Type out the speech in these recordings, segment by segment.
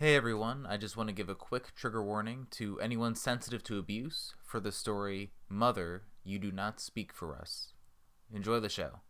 Hey everyone, I just want to give a quick trigger warning to anyone sensitive to abuse for the story Mother, You Do Not Speak for Us. Enjoy the show.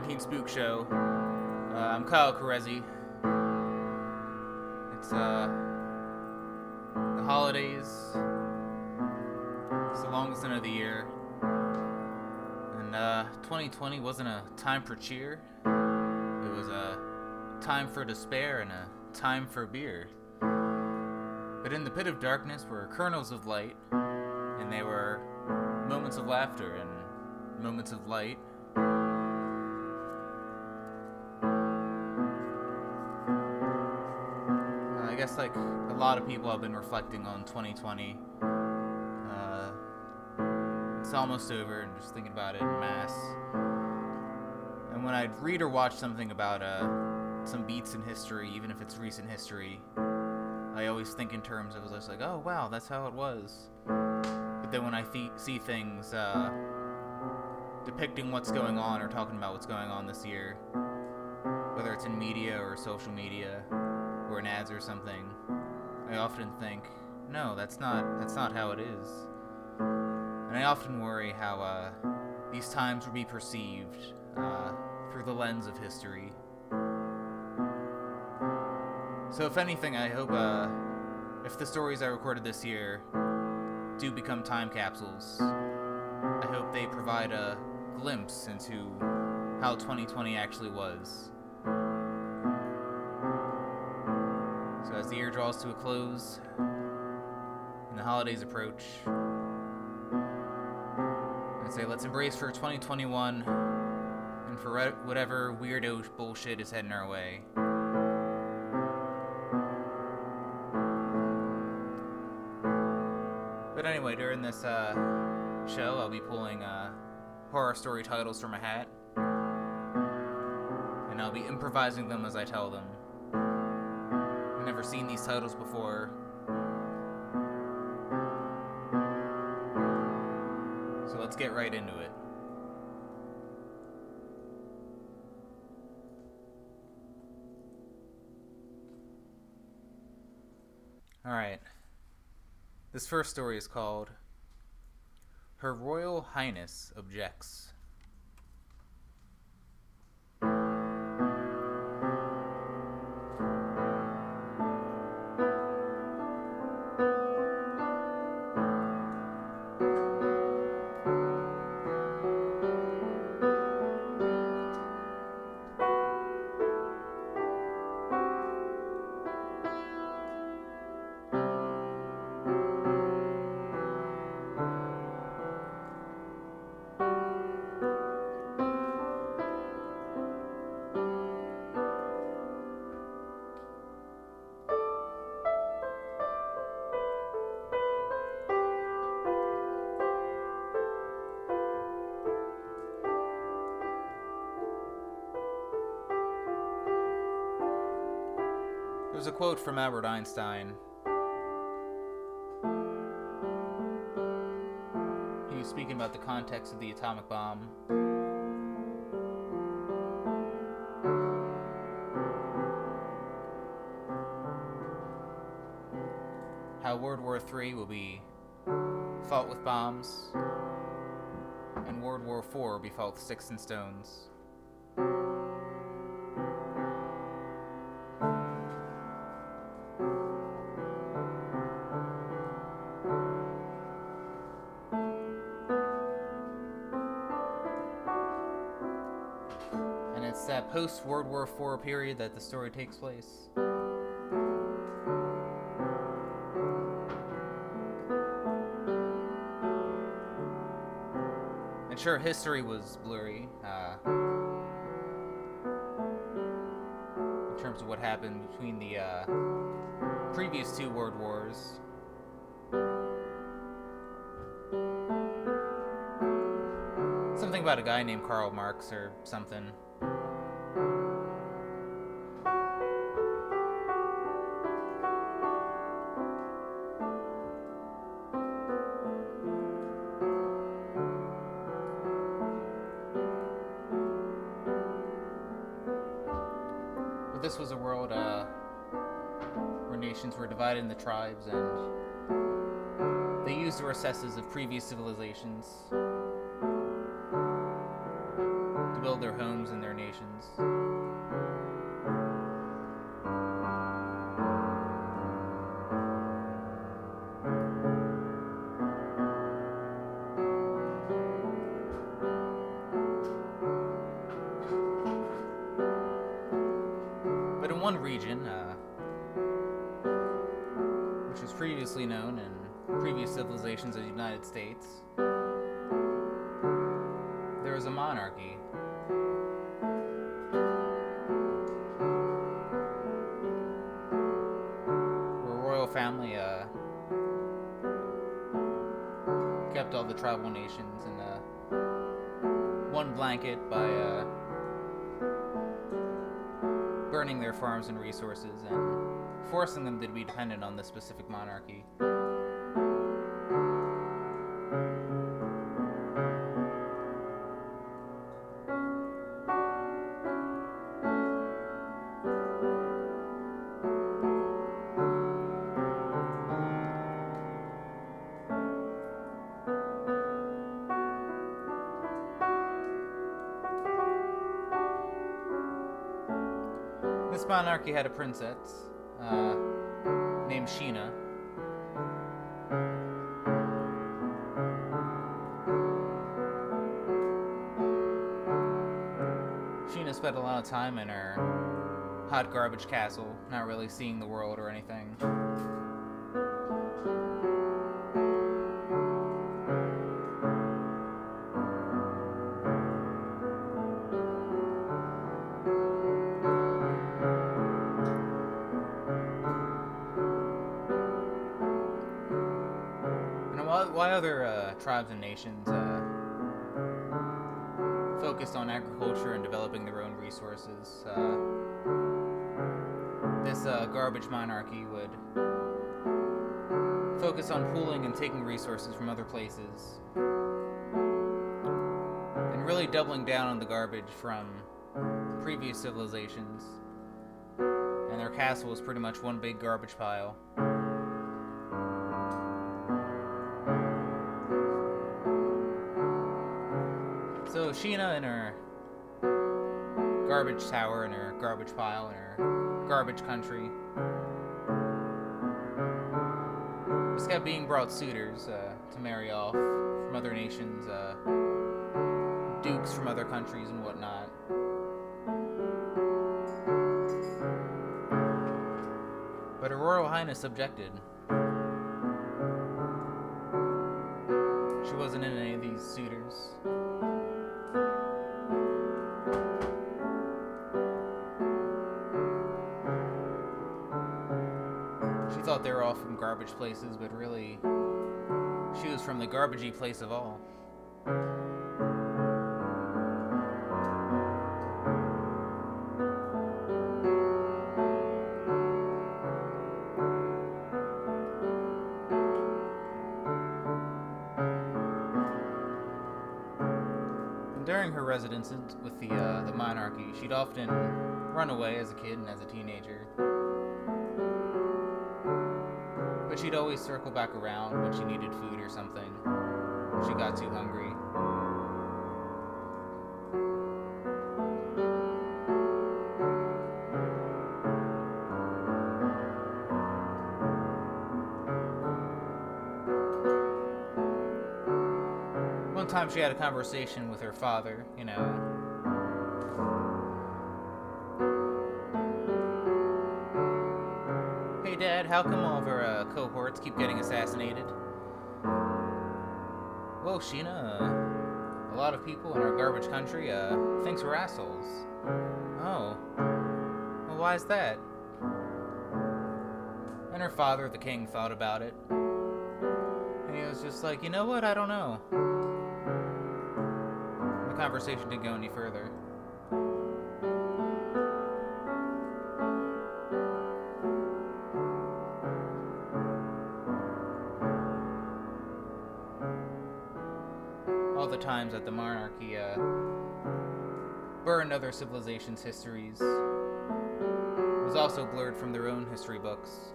Quarantine Spook Show. Uh, I'm Kyle Carezzi. It's uh the holidays. It's the longest end of the year, and uh, 2020 wasn't a time for cheer. It was a time for despair and a time for beer. But in the pit of darkness were kernels of light, and they were moments of laughter and moments of light have been reflecting on 2020. Uh, it's almost over, and just thinking about it in mass. And when I read or watch something about uh, some beats in history, even if it's recent history, I always think in terms of just like, oh wow, that's how it was. But then when I th- see things uh, depicting what's going on or talking about what's going on this year, whether it's in media or social media or in ads or something, I often think, no, that's not that's not how it is. And I often worry how uh, these times will be perceived uh, through the lens of history. So, if anything, I hope uh, if the stories I recorded this year do become time capsules, I hope they provide a glimpse into how 2020 actually was. The year draws to a close and the holidays approach, I'd say let's embrace for 2021 and for re- whatever weirdo bullshit is heading our way. But anyway, during this uh, show, I'll be pulling uh, horror story titles from a hat, and I'll be improvising them as I tell them. I've never seen these titles before. So let's get right into it. Alright. This first story is called Her Royal Highness Objects. There's a quote from Albert Einstein. He was speaking about the context of the atomic bomb. How World War III will be fought with bombs, and World War IV will be fought with sticks and stones. Post World War IV period that the story takes place. And sure, history was blurry uh, in terms of what happened between the uh, previous two world wars. Something about a guy named Karl Marx or something. Tribes and they used the recesses of previous civilizations to build their homes and their nations. Farms and resources and forcing them to be dependent on this specific monarchy. Monarchy had a princess uh, named Sheena. Sheena spent a lot of time in her hot garbage castle, not really seeing the world or anything. Tribes and nations uh, focused on agriculture and developing their own resources, uh, this uh, garbage monarchy would focus on pooling and taking resources from other places and really doubling down on the garbage from previous civilizations. And their castle was pretty much one big garbage pile. So Sheena in her garbage tower and her garbage pile and her garbage country just kept being brought suitors uh, to marry off from other nations, uh, dukes from other countries and whatnot. But Her Royal Highness objected. She wasn't in any of these suitors. She they were all from garbage places, but really, she was from the garbagey place of all. During her residence with the uh, the monarchy, she'd often run away as a kid and as a teenager. But she'd always circle back around when she needed food or something. She got too hungry. One time she had a conversation with her father, you know. Hey dad, how come all keep getting assassinated? Whoa, Sheena, uh, a lot of people in our garbage country uh, thinks we're assholes. Oh. Well, why is that? And her father, the king, thought about it. And he was just like, you know what? I don't know. The conversation didn't go any further. Times that the monarchy uh, burned other civilizations' histories was also blurred from their own history books.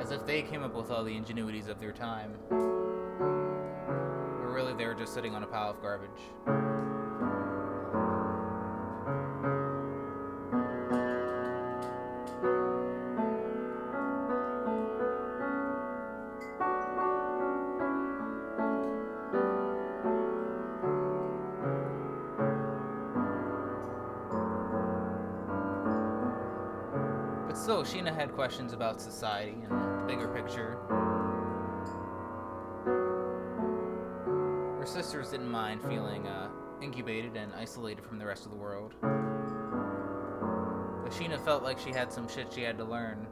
As if they came up with all the ingenuities of their time. But really, they were just sitting on a pile of garbage. Questions about society and the bigger picture. Her sisters didn't mind feeling uh, incubated and isolated from the rest of the world. But Sheena felt like she had some shit she had to learn.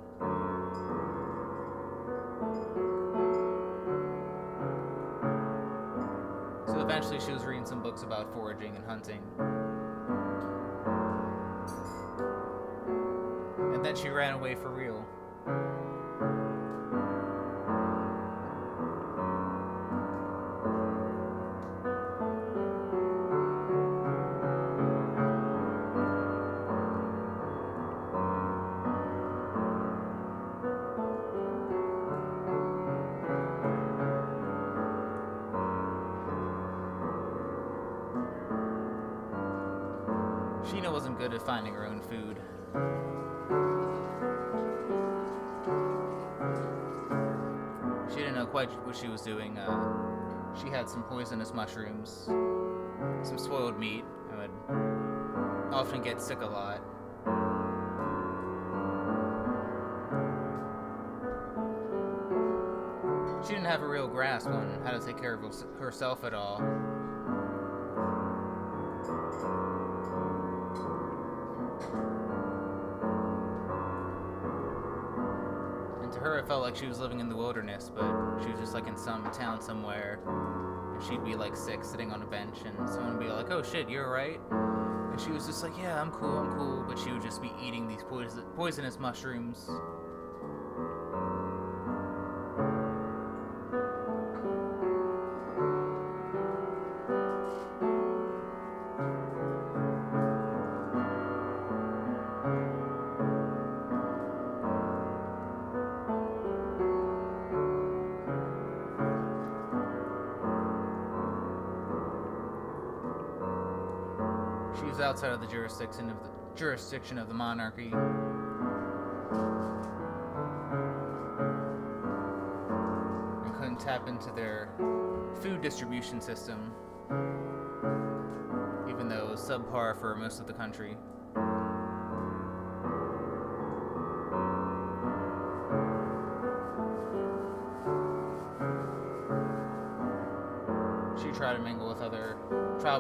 So eventually she was reading some books about foraging and hunting. And then she ran away for real. Wasn't good at finding her own food. She didn't know quite what she was doing. Uh, she had some poisonous mushrooms, some spoiled meat, and would often get sick a lot. She didn't have a real grasp on how to take care of herself at all. Like she was living in the wilderness, but she was just like in some town somewhere. And she'd be like sick, sitting on a bench, and someone would be like, "Oh shit, you're right." And she was just like, "Yeah, I'm cool, I'm cool," but she would just be eating these poison- poisonous mushrooms. Outside of the jurisdiction of the jurisdiction of the monarchy. And couldn't tap into their food distribution system, even though it was subpar for most of the country.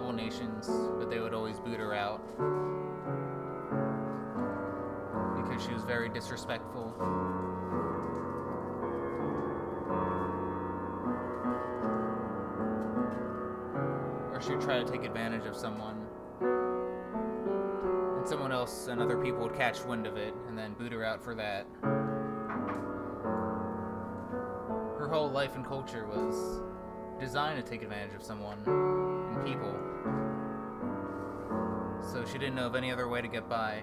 Nations, but they would always boot her out because she was very disrespectful. Or she'd try to take advantage of someone. And someone else and other people would catch wind of it and then boot her out for that. Her whole life and culture was designed to take advantage of someone people. So she didn't know of any other way to get by.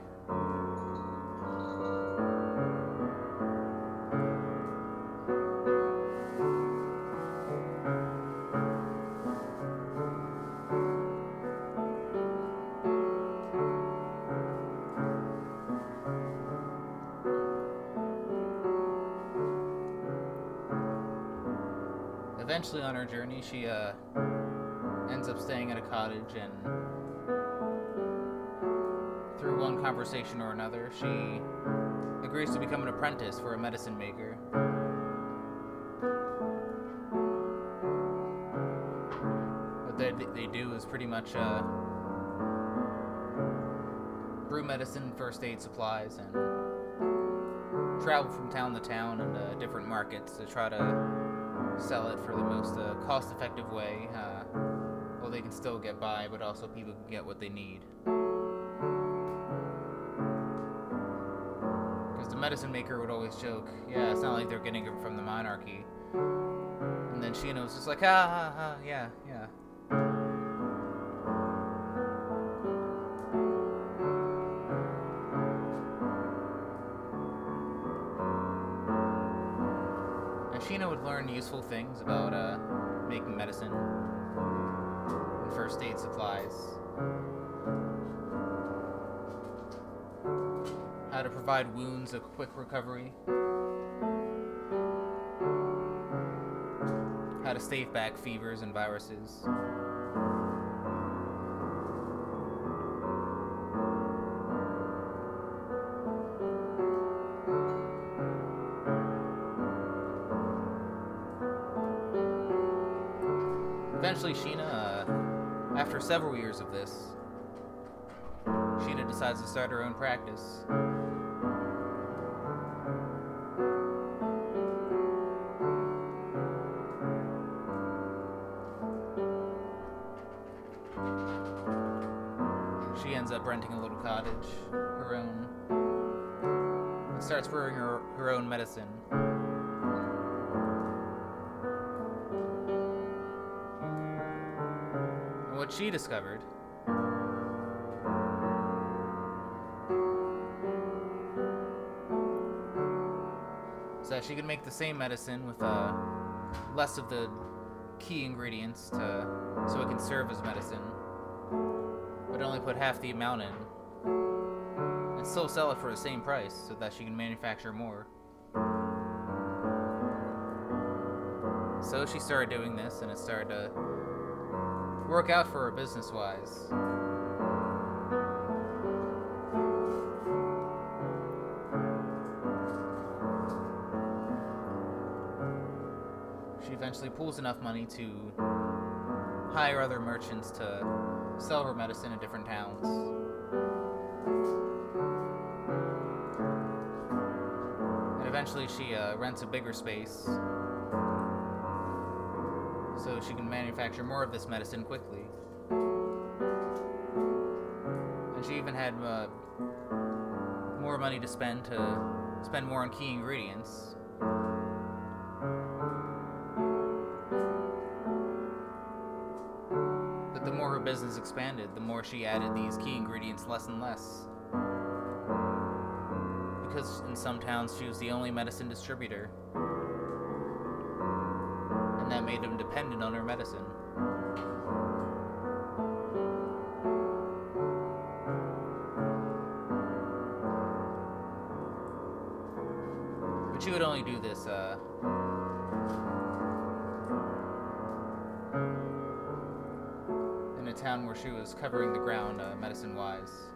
Eventually, on her journey, she uh, ends up staying at a cottage, and through one conversation or another, she agrees to become an apprentice for a medicine maker. What they, they do is pretty much uh, brew medicine, first aid supplies, and travel from town to town and uh, different markets to try to sell it for the most uh, cost effective way. Uh, well, they can still get by, but also people can get what they need. Because the medicine maker would always joke, yeah, it's not like they're getting it from the monarchy. And then Sheena was just like, ha ha ha, yeah, yeah. And Sheena would learn useful things about uh, making medicine supplies, how to provide wounds a quick recovery, how to stave back fevers and viruses. Several years of this, Sheena decides to start her own practice. She discovered is that she could make the same medicine with uh, less of the key ingredients to, so it can serve as medicine, but only put half the amount in, and still sell it for the same price so that she can manufacture more. So she started doing this, and it started to work out for her business wise. She eventually pulls enough money to hire other merchants to sell her medicine in different towns. And eventually she uh, rents a bigger space so she can manufacture more of this medicine quickly. And she even had uh, more money to spend to spend more on key ingredients. But the more her business expanded, the more she added these key ingredients less and less. Because in some towns she was the only medicine distributor dependent on her medicine. But she would only do this, uh. In a town where she was covering the ground, uh, medicine wise.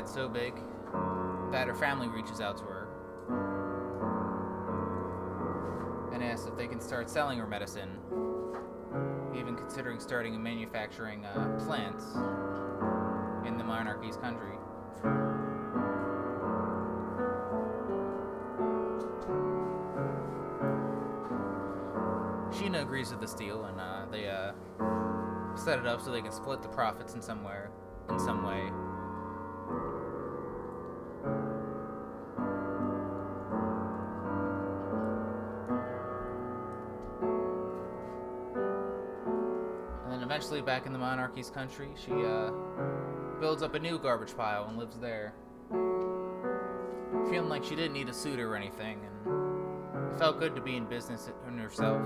Gets so big that her family reaches out to her and asks if they can start selling her medicine, even considering starting a manufacturing uh, plant in the monarchy's country. Sheena agrees with this deal, and uh, they uh, set it up so they can split the profits in somewhere, in some way. Eventually, back in the monarchy's country, she uh, builds up a new garbage pile and lives there. Feeling like she didn't need a suitor or anything, and it felt good to be in business in herself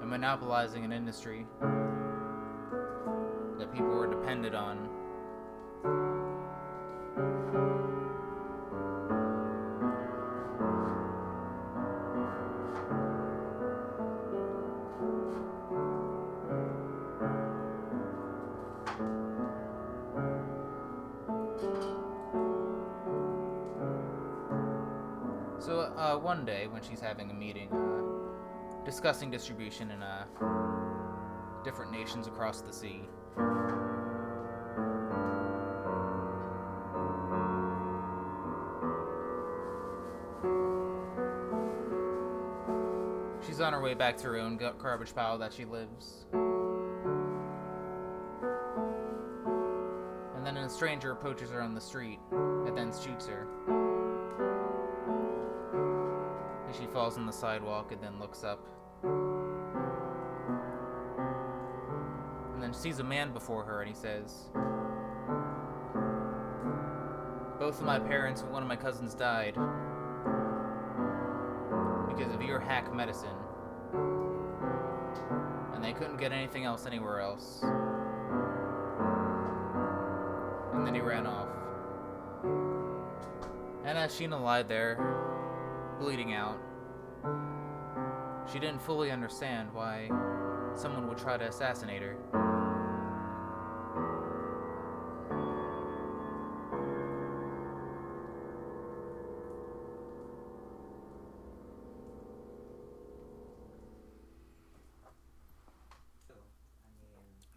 and monopolizing an industry that people were dependent on. Having a meeting, uh, discussing distribution in uh, different nations across the sea, she's on her way back to her own garbage pile that she lives. And then a stranger approaches her on the street and then shoots her. Falls on the sidewalk and then looks up. And then sees a man before her and he says, Both of my parents and one of my cousins died because of your hack medicine. And they couldn't get anything else anywhere else. And then he ran off. And as Sheena lied there, bleeding out, She didn't fully understand why someone would try to assassinate her.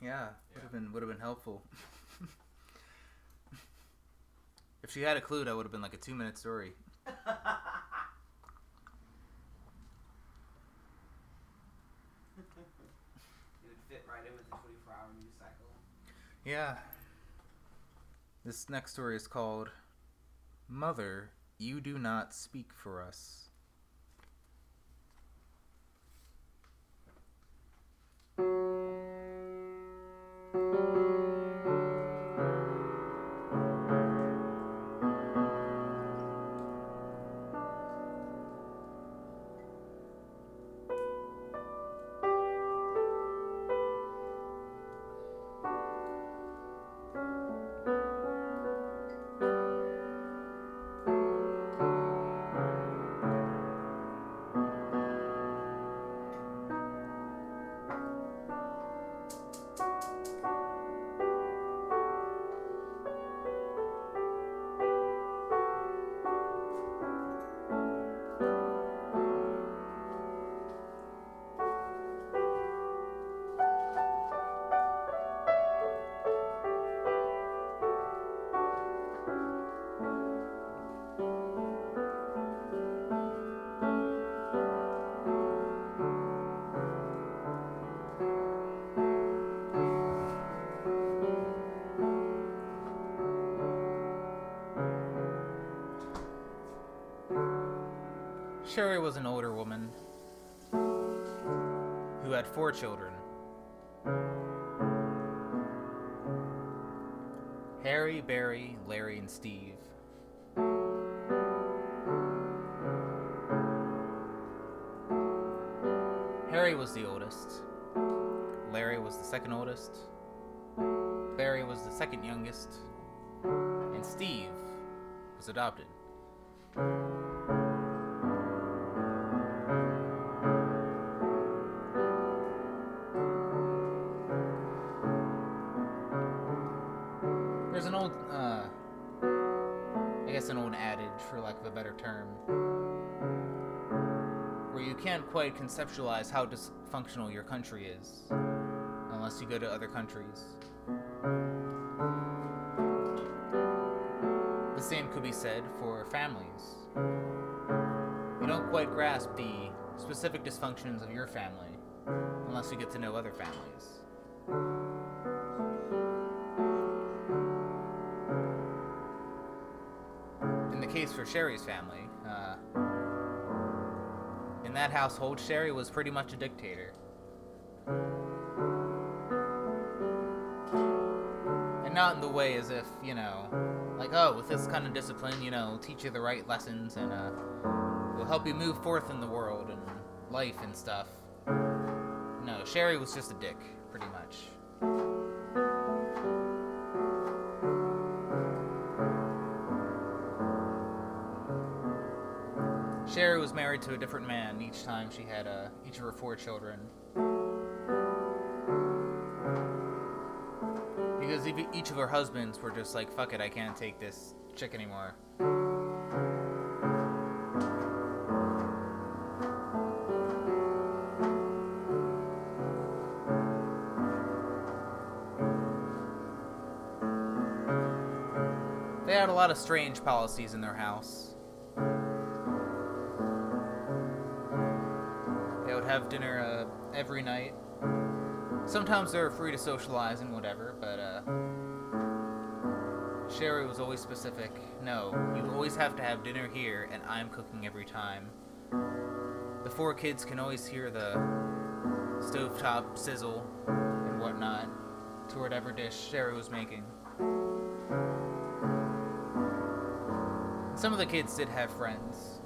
Yeah, would have been would have been helpful. if she had a clue, that would have been like a two minute story. it would fit right in with the 24 hour news cycle. Yeah. This next story is called Mother, You Do Not Speak for Us. Sherry was an older woman who had four children Harry, Barry, Larry, and Steve. Harry was the oldest. Larry was the second oldest. Barry was the second youngest. And Steve was adopted. Conceptualize how dysfunctional your country is unless you go to other countries. The same could be said for families. You don't quite grasp the specific dysfunctions of your family unless you get to know other families. In the case for Sherry's family, that household, Sherry was pretty much a dictator. And not in the way as if, you know, like, oh, with this kind of discipline, you know, teach you the right lessons and uh, will help you move forth in the world and life and stuff. No, Sherry was just a dick, pretty much. Married to a different man each time she had uh, each of her four children. Because each- each of her husbands were just like, fuck it, I can't take this chick anymore. They had a lot of strange policies in their house. Dinner uh, every night. Sometimes they're free to socialize and whatever, but uh, Sherry was always specific. No, you always have to have dinner here, and I'm cooking every time. The four kids can always hear the stovetop sizzle and whatnot to whatever dish Sherry was making. Some of the kids did have friends.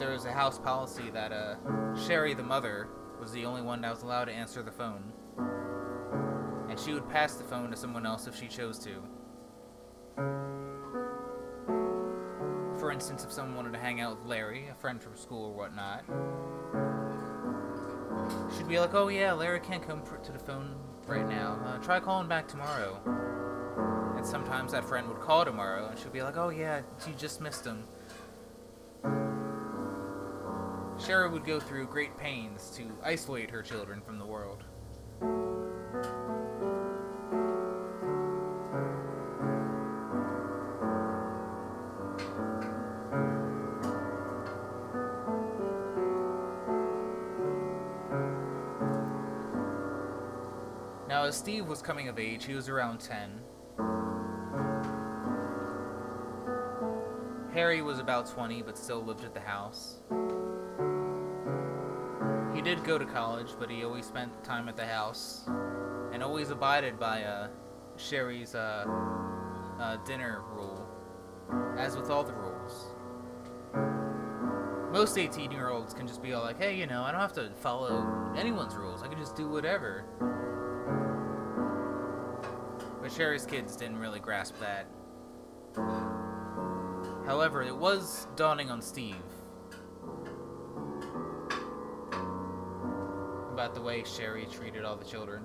There was a house policy that uh, Sherry, the mother, was the only one that was allowed to answer the phone. And she would pass the phone to someone else if she chose to. For for instance, if someone wanted to hang out with Larry, a friend from school or whatnot, she'd be like, "Oh yeah, Larry can't come pr- to the phone right now. Uh, try calling back tomorrow." And sometimes that friend would call tomorrow, and she'd be like, "Oh yeah, you just missed him." Sherry would go through great pains to isolate her children from the world. Now, as Steve was coming of age, he was around 10. Harry was about 20 but still lived at the house. He did go to college, but he always spent time at the house and always abided by uh, Sherry's uh, uh, dinner rule, as with all the rules. Most 18 year olds can just be all like, hey, you know, I don't have to follow anyone's rules, I can just do whatever. But Sherry's kids didn't really grasp that. However, it was dawning on Steve about the way Sherry treated all the children.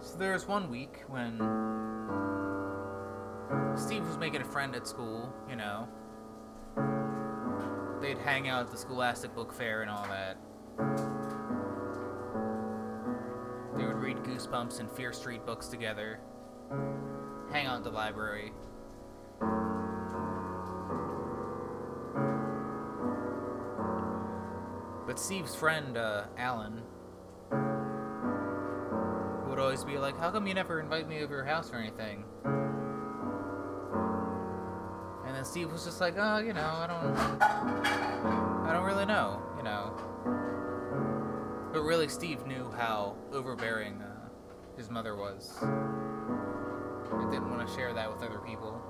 So there was one week when Steve was making a friend at school, you know. They'd hang out at the Scholastic Book Fair and all that. Goosebumps and Fear Street books together, hang out at the library. But Steve's friend, uh, Alan, would always be like, How come you never invite me over your house or anything? And then Steve was just like, Oh, you know, I don't. I don't really know, you know. But really, Steve knew how overbearing his mother was. He didn't want to share that with other people.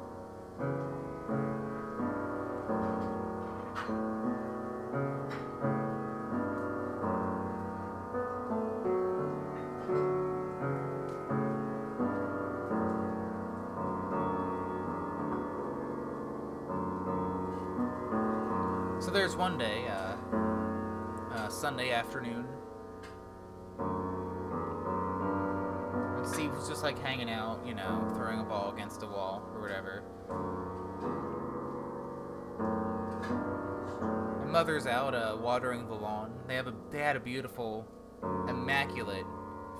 So there's one day, uh, uh, Sunday afternoon, like hanging out, you know, throwing a ball against a wall or whatever. And Mother's out uh, watering the lawn. They have a they had a beautiful, immaculate,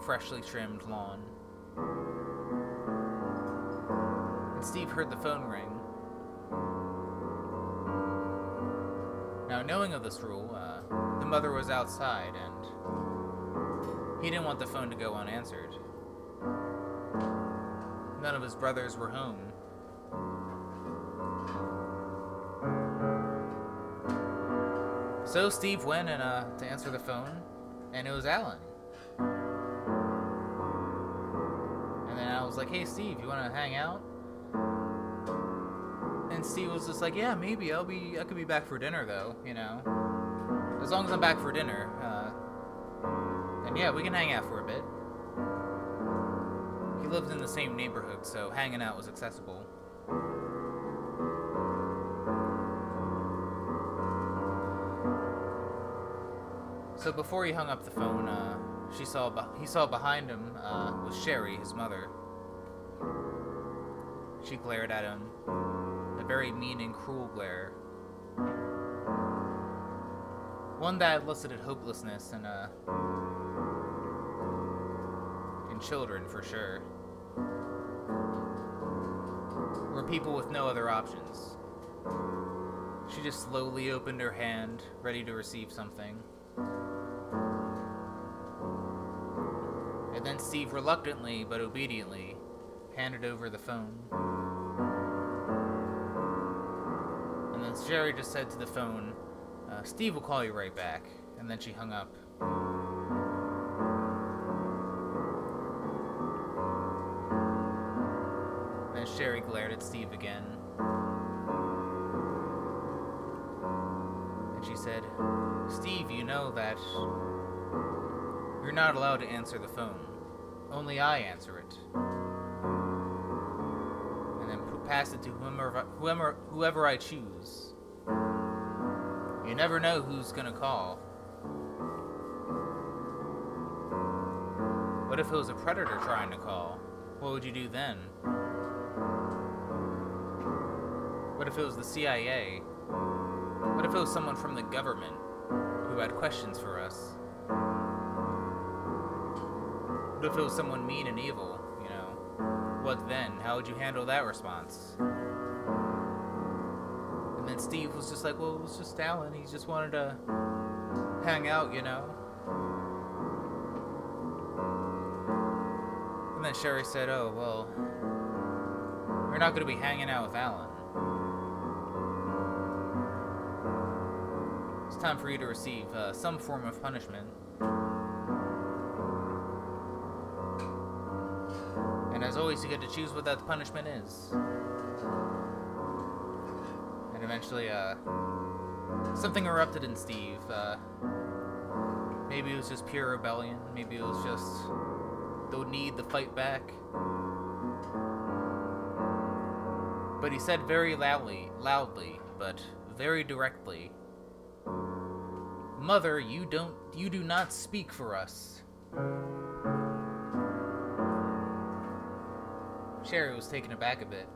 freshly trimmed lawn. And Steve heard the phone ring. Now, knowing of this rule, uh, the mother was outside, and he didn't want the phone to go unanswered. None of his brothers were home. So Steve went and uh, to answer the phone, and it was Alan. And then I was like, "Hey, Steve, you want to hang out?" And Steve was just like, "Yeah, maybe. I'll be. I could be back for dinner, though. You know, as long as I'm back for dinner. Uh, then yeah, we can hang out for a bit." Lived in the same neighborhood, so hanging out was accessible. So before he hung up the phone, uh, she saw be- he saw behind him uh, was Sherry, his mother. She glared at him, a very mean and cruel glare. One that elicited hopelessness and uh, in children for sure. Were people with no other options. She just slowly opened her hand, ready to receive something. And then Steve reluctantly but obediently handed over the phone. And then Sherry just said to the phone, uh, Steve will call you right back. And then she hung up. Glared at Steve again. And she said, Steve, you know that you're not allowed to answer the phone. Only I answer it. And then pass it to whomever, whoever, whoever I choose. You never know who's gonna call. What if it was a predator trying to call? What would you do then? What if it was the CIA? What if it was someone from the government who had questions for us? What if it was someone mean and evil, you know? What then? How would you handle that response? And then Steve was just like, well, it was just Alan. He just wanted to hang out, you know? And then Sherry said, oh, well, you're not going to be hanging out with Alan. Time for you to receive uh, some form of punishment. And as always, you get to choose what that punishment is. And eventually, uh, something erupted in Steve. Uh, maybe it was just pure rebellion. Maybe it was just the need to fight back. But he said very loudly, loudly, but very directly, Mother, you don't you do not speak for us. Sherry was taken aback a bit.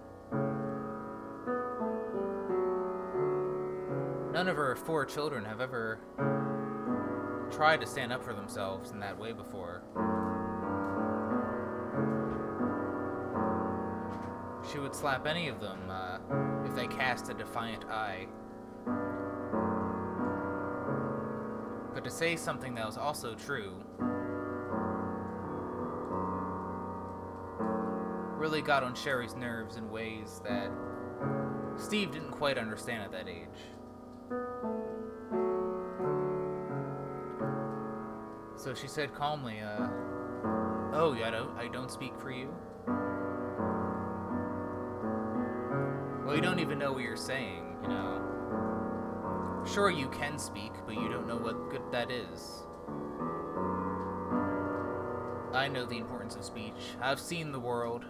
None of her four children have ever tried to stand up for themselves in that way before. She would slap any of them uh, if they cast a defiant eye. But to say something that was also true really got on Sherry's nerves in ways that Steve didn't quite understand at that age. So she said calmly, uh, Oh, yeah, I don't, I don't speak for you? Well, you don't even know what you're saying, you know. Sure, you can speak, but you don't know what good that is. I know the importance of speech. I've seen the world.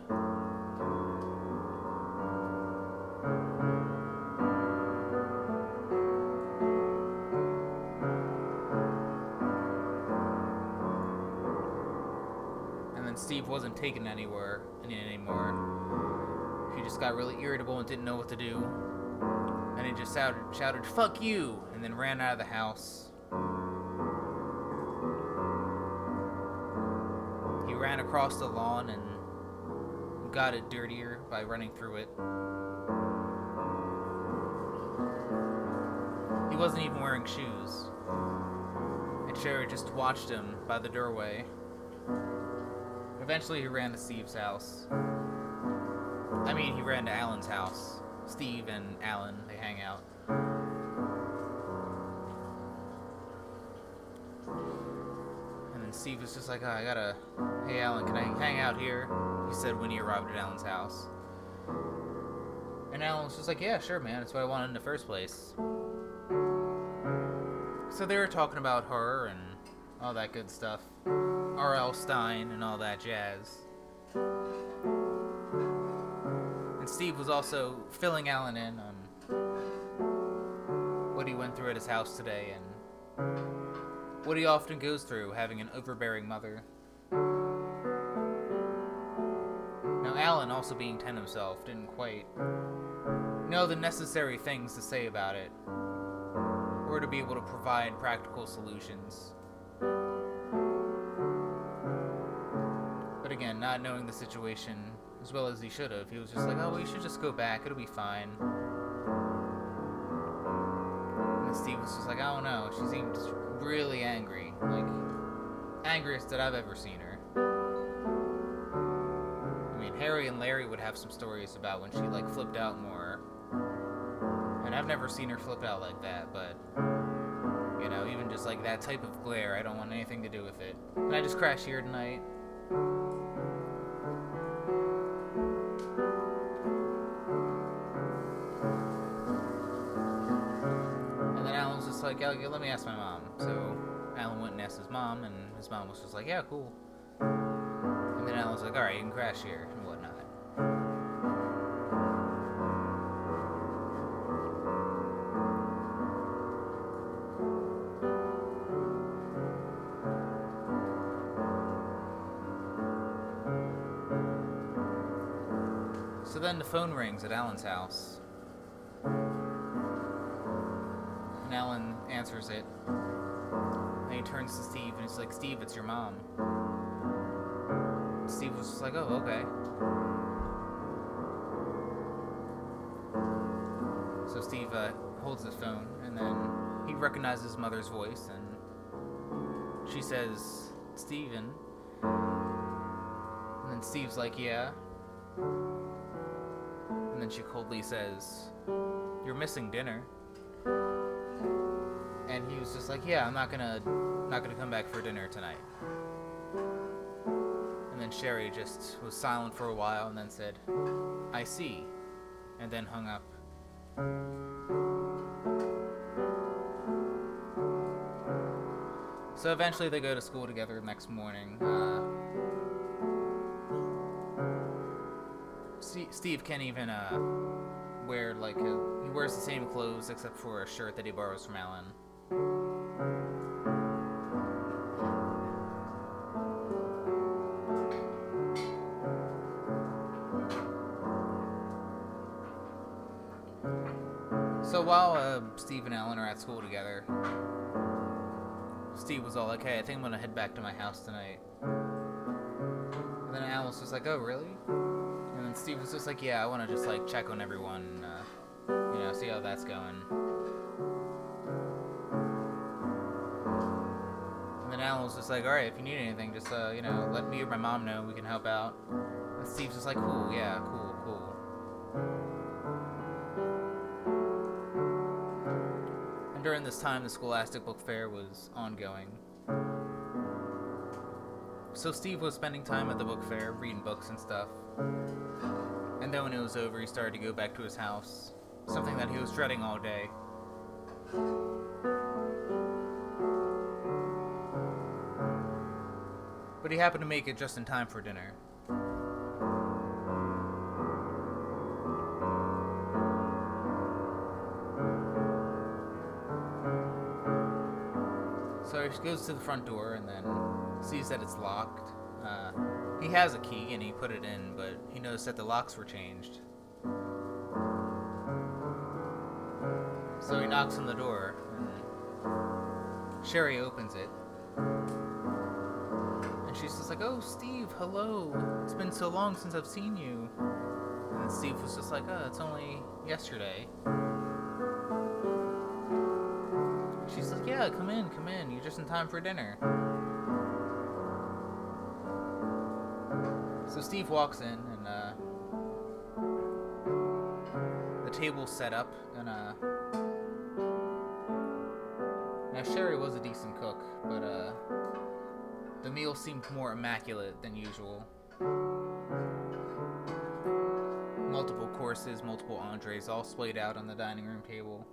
And then Steve wasn't taken anywhere anymore. He just got really irritable and didn't know what to do. And he just shouted, shouted, fuck you, and then ran out of the house. He ran across the lawn and got it dirtier by running through it. He wasn't even wearing shoes. And Sherry just watched him by the doorway. Eventually, he ran to Steve's house. I mean, he ran to Alan's house. Steve and Alan, they hang out. And then Steve was just like, oh, I gotta. Hey, Alan, can I hang out here? He said when he arrived at Alan's house. And Alan was just like, yeah, sure, man. That's what I wanted in the first place. So they were talking about her and all that good stuff. R.L. Stine and all that jazz. Steve was also filling Alan in on what he went through at his house today and what he often goes through having an overbearing mother. Now, Alan, also being 10 himself, didn't quite know the necessary things to say about it or to be able to provide practical solutions. But again, not knowing the situation as well as he should have, he was just like, oh, we should just go back, it'll be fine. And Steve was just like, I don't know, she seemed really angry. Like, angriest that I've ever seen her. I mean, Harry and Larry would have some stories about when she, like, flipped out more. And I've never seen her flip out like that, but you know, even just like that type of glare, I don't want anything to do with it. Can I just crash here tonight? Like, yeah, let me ask my mom. So Alan went and asked his mom, and his mom was just like, yeah, cool. And then Alan was like, all right, you can crash here and whatnot. So then the phone rings at Alan's house. Answers it. And he turns to Steve and he's like, Steve, it's your mom. Steve was just like, oh, okay. So Steve uh, holds his phone and then he recognizes his mother's voice and she says, Steven. And then Steve's like, yeah. And then she coldly says, You're missing dinner. And he was just like, Yeah, I'm not gonna not gonna come back for dinner tonight. And then Sherry just was silent for a while and then said, I see. And then hung up. So eventually they go to school together the next morning. Uh, Steve, Steve can't even uh, wear like a, he wears the same clothes except for a shirt that he borrows from Alan. So while uh, Steve and Ellen are at school together, Steve was all like, "Hey, I think I'm gonna head back to my house tonight." And then Alan was just like, "Oh, really?" And then Steve was just like, "Yeah, I want to just like check on everyone, uh, you know, see how that's going." Was just like, "All right, if you need anything, just uh, you know, let me or my mom know. We can help out." And Steve's just like, "Cool, yeah, cool, cool." And during this time, the Scholastic Book Fair was ongoing. So Steve was spending time at the book fair, reading books and stuff. And then when it was over, he started to go back to his house, something that he was dreading all day. But he happened to make it just in time for dinner. So he goes to the front door and then sees that it's locked. Uh, he has a key and he put it in, but he noticed that the locks were changed. So he knocks on the door and Sherry opens it. She's just like, Oh, Steve, hello. It's been so long since I've seen you. And Steve was just like, Oh, it's only yesterday. She's like, Yeah, come in, come in. You're just in time for dinner. So Steve walks in and uh, the table's set up and uh now Sherry was a decent cook, the seemed more immaculate than usual. Multiple courses, multiple entrees, all splayed out on the dining room table.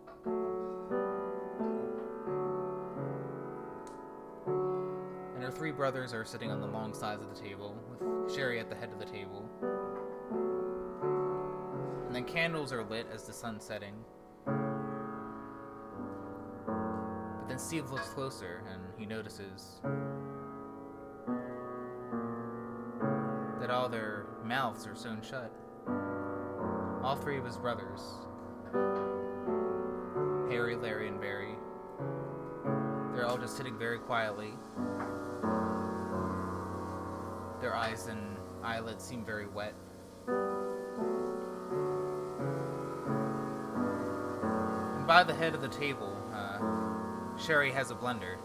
And her three brothers are sitting on the long sides of the table, with Sherry at the head of the table. And then candles are lit as the sun's setting. But then Steve looks closer and he notices that all their mouths are sewn shut. All three of his brothers Harry, Larry, and Barry. They're all just sitting very quietly. Their eyes and eyelids seem very wet. And by the head of the table, uh, Sherry has a blender.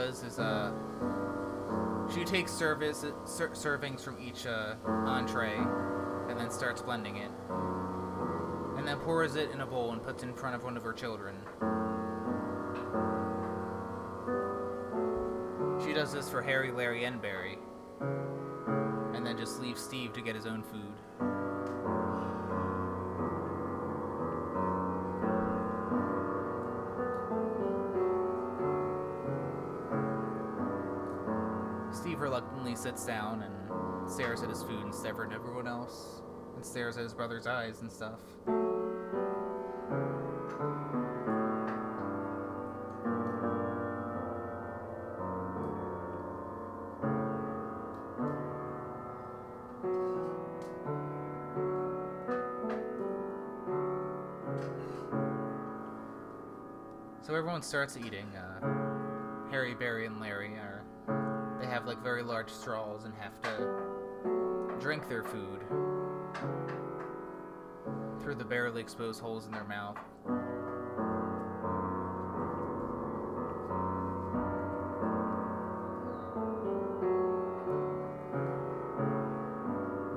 Does is, uh, she takes service ser- servings from each uh, entree, and then starts blending it, and then pours it in a bowl and puts it in front of one of her children. She does this for Harry, Larry, and Barry, and then just leaves Steve to get his own food. Sits down and stares at his food and stares at everyone else, and stares at his brother's eyes and stuff. So everyone starts eating. Uh, Harry, Barry, and Larry are. Have like very large straws and have to drink their food through the barely exposed holes in their mouth.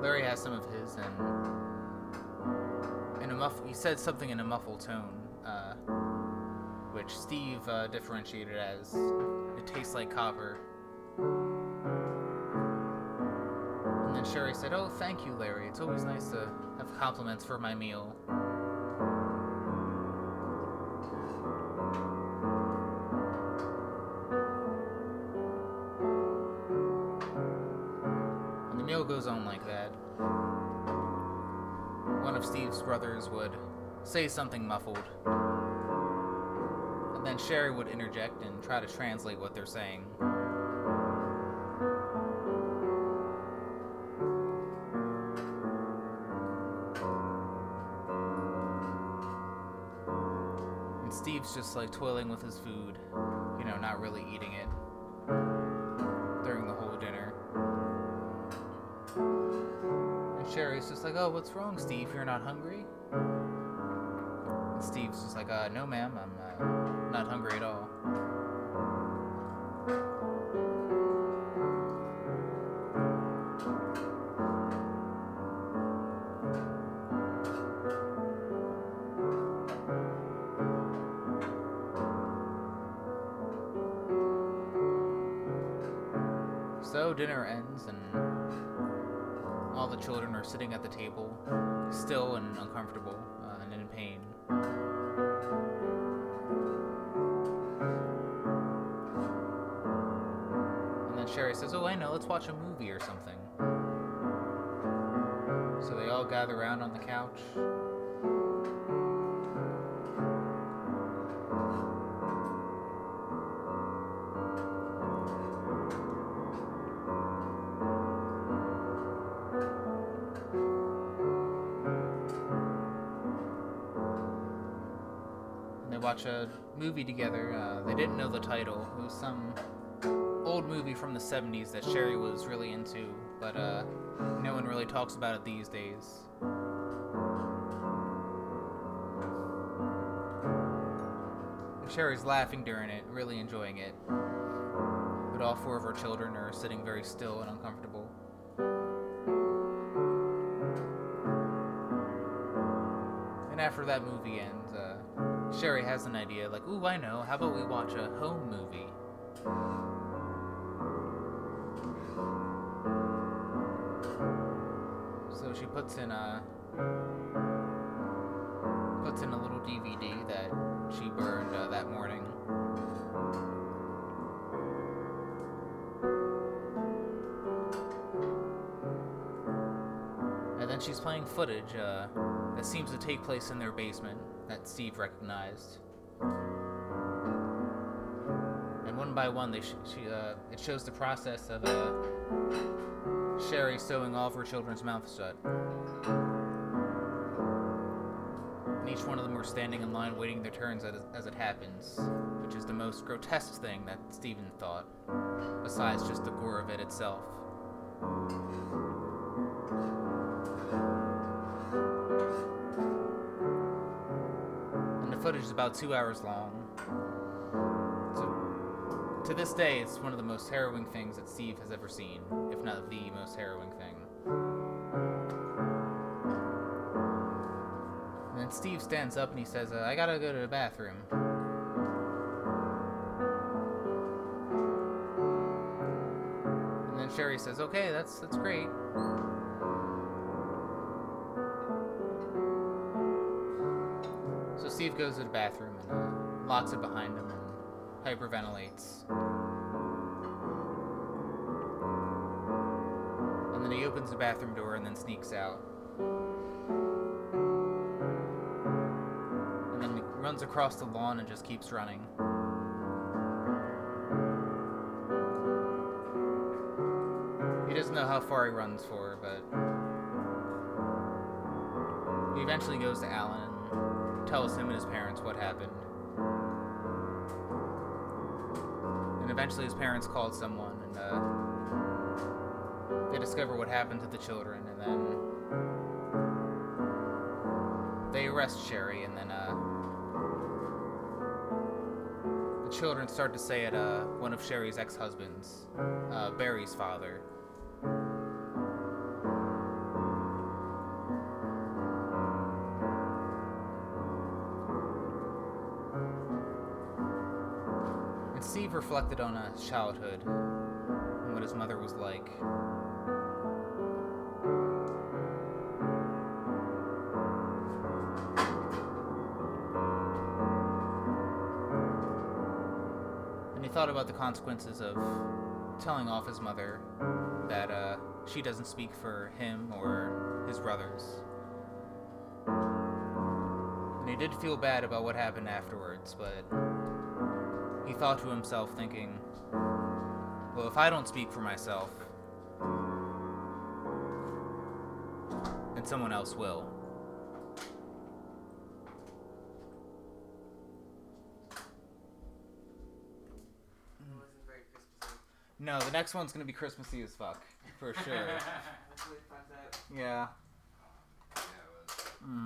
Larry has some of his, and in a muff, he said something in a muffled tone, uh, which Steve uh, differentiated as "It tastes like copper." Said, "Oh, thank you, Larry. It's always nice to have compliments for my meal." And the meal goes on like that. One of Steve's brothers would say something muffled. And then Sherry would interject and try to translate what they're saying. Just like toiling with his food, you know, not really eating it during the whole dinner. And Sherry's just like, oh, what's wrong, Steve? You're not hungry? And Steve's just like, uh, no, ma'am, I'm uh, not hungry at all. Still and uncomfortable uh, and in pain. And then Sherry says, Oh, I know, let's watch a movie or something. So they all gather around on the couch. Watch a movie together. Uh, they didn't know the title. It was some old movie from the 70s that Sherry was really into, but uh, no one really talks about it these days. Sherry's laughing during it, really enjoying it. But all four of her children are sitting very still and uncomfortable. And after that movie ends, uh, Sherry has an idea like, ooh, I know, how about we watch a home movie? So she puts in a puts in a little DVD that she burned uh, that morning. And then she's playing footage uh, that seems to take place in their basement that Steve recognized. And one by one, they sh- she, uh, it shows the process of uh, Sherry sewing all of her children's mouths shut. And each one of them were standing in line waiting their turns as, as it happens, which is the most grotesque thing that Stephen thought, besides just the gore of it itself. Footage is about two hours long. So, to this day, it's one of the most harrowing things that Steve has ever seen, if not the most harrowing thing. And then Steve stands up and he says, uh, I gotta go to the bathroom. And then Sherry says, "Okay, that's that's great." Steve goes to the bathroom and uh, locks it behind him and hyperventilates. And then he opens the bathroom door and then sneaks out. And then he runs across the lawn and just keeps running. He doesn't know how far he runs for, but he eventually goes to Alan tells him and his parents what happened. And eventually his parents called someone and uh, they discover what happened to the children and then they arrest Sherry and then uh, the children start to say at uh, one of Sherry's ex-husbands, uh, Barry's father. Reflected on his childhood and what his mother was like. And he thought about the consequences of telling off his mother that uh, she doesn't speak for him or his brothers. And he did feel bad about what happened afterwards, but he thought to himself, thinking, well, if I don't speak for myself, then someone else will. It wasn't very Christmassy. No, the next one's gonna be Christmassy as fuck, for sure. That's what it finds out. yeah. Yeah, it was.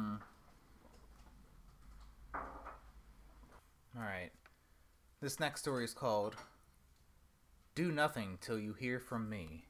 This next story is called Do Nothing Till You Hear From Me.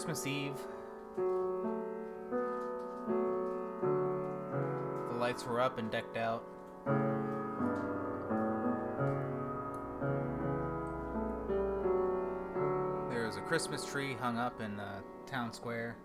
Christmas Eve. The lights were up and decked out. There was a Christmas tree hung up in the town square.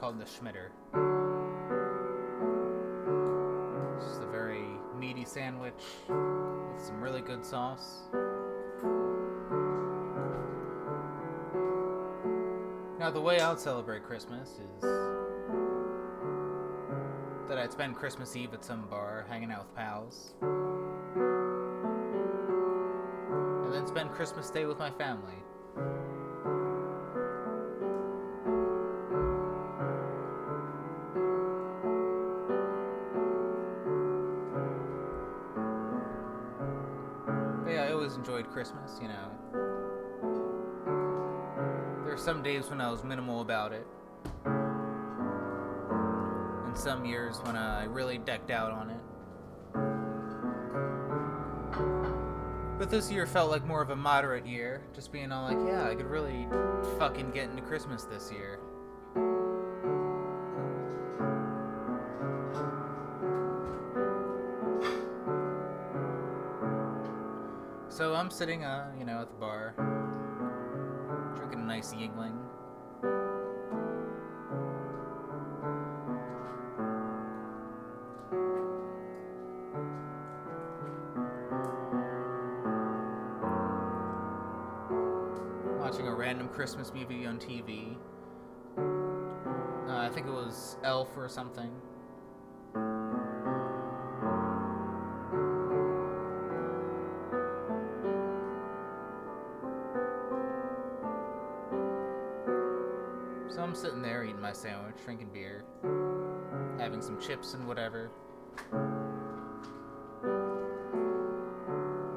Called the Schmitter. It's a very meaty sandwich with some really good sauce. Now, the way I would celebrate Christmas is that I'd spend Christmas Eve at some bar hanging out with pals. And then spend Christmas Day with my family. Christmas, you know. There were some days when I was minimal about it. And some years when I really decked out on it. But this year felt like more of a moderate year, just being all like, yeah, I could really fucking get into Christmas this year. I'm sitting, uh, you know, at the bar, drinking a nice Yuengling. Watching a random Christmas movie on TV. Uh, I think it was Elf or something. Some chips and whatever.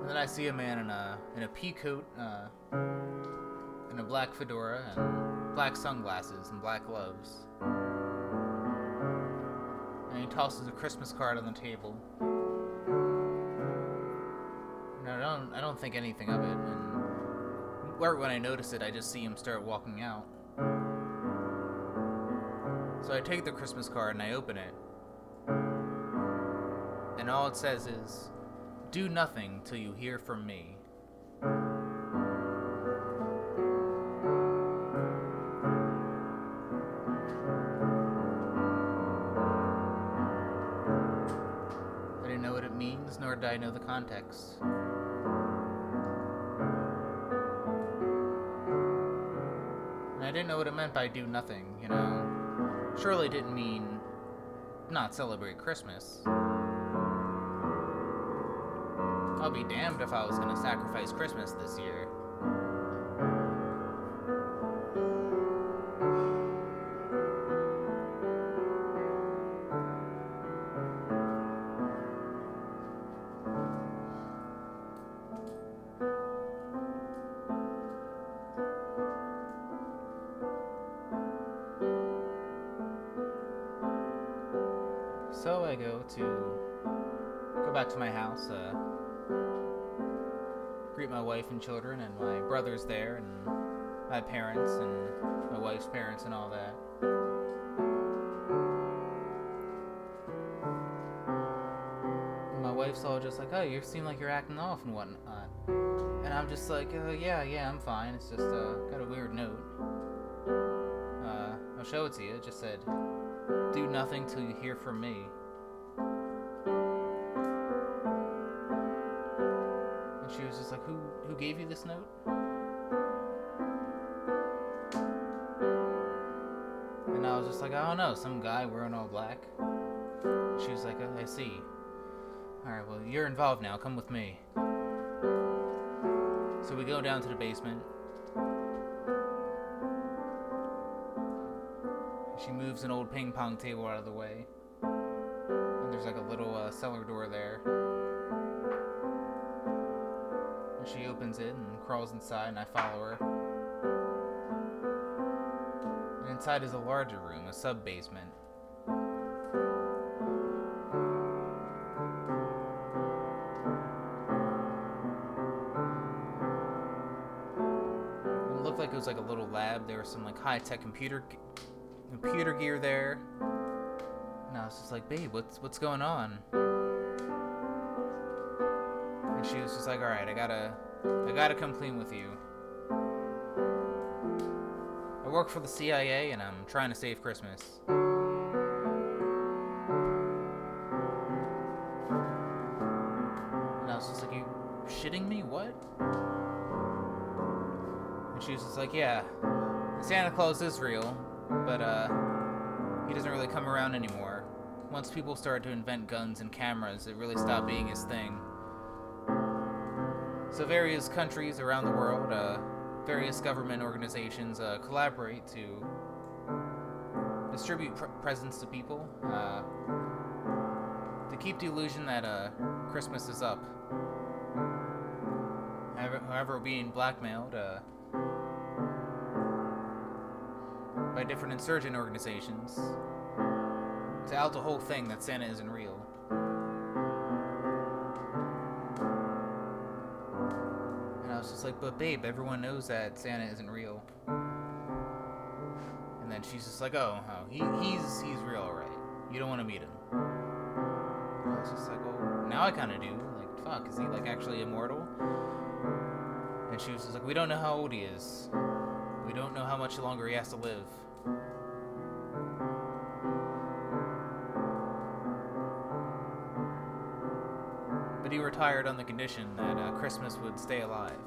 And then I see a man in a in a pea coat, uh, in a black fedora and black sunglasses and black gloves. And he tosses a Christmas card on the table. And I don't I don't think anything of it. And right when I notice it, I just see him start walking out. So I take the Christmas card and I open it. And all it says is, Do nothing till you hear from me. I didn't know what it means, nor did I know the context. And I didn't know what it meant by do nothing, you know? Surely didn't mean not celebrate Christmas. I'll be damned if I was gonna sacrifice Christmas this year. My parents, and my wife's parents, and all that. And my wife's all just like, "Oh, you seem like you're acting off and whatnot," and I'm just like, uh, "Yeah, yeah, I'm fine. It's just uh, got a weird note. Uh, I'll show it to you. It just said." Do nothing till you hear from me. And she was just like, Who who gave you this note? Like, I don't know, some guy wearing all black. She was like, I see. Alright, well, you're involved now. Come with me. So we go down to the basement. She moves an old ping pong table out of the way. And there's like a little uh, cellar door there. And she opens it and crawls inside, and I follow her. Inside is a larger room, a sub basement. It looked like it was like a little lab. There was some like high tech computer computer gear there. And I was just like, babe, what's what's going on? And she was just like, all right, I gotta, I gotta come clean with you. Work for the CIA and I'm trying to save Christmas. And I was just like, you shitting me? What? And she was just like, yeah, Santa Claus is real, but uh, he doesn't really come around anymore. Once people started to invent guns and cameras, it really stopped being his thing. So various countries around the world, uh, various government organizations uh, collaborate to distribute pr- presents to people, uh, to keep the illusion that uh, Christmas is up. However, being blackmailed uh, by different insurgent organizations to out the whole thing that Santa isn't real. Was just like, but babe, everyone knows that Santa isn't real. And then she's just like, oh, oh he, he's he's real, alright. You don't want to meet him. And I was just like, well, now I kind of do. Like, fuck, is he like actually immortal? And she was just like, we don't know how old he is. We don't know how much longer he has to live. But he retired on the condition that uh, Christmas would stay alive.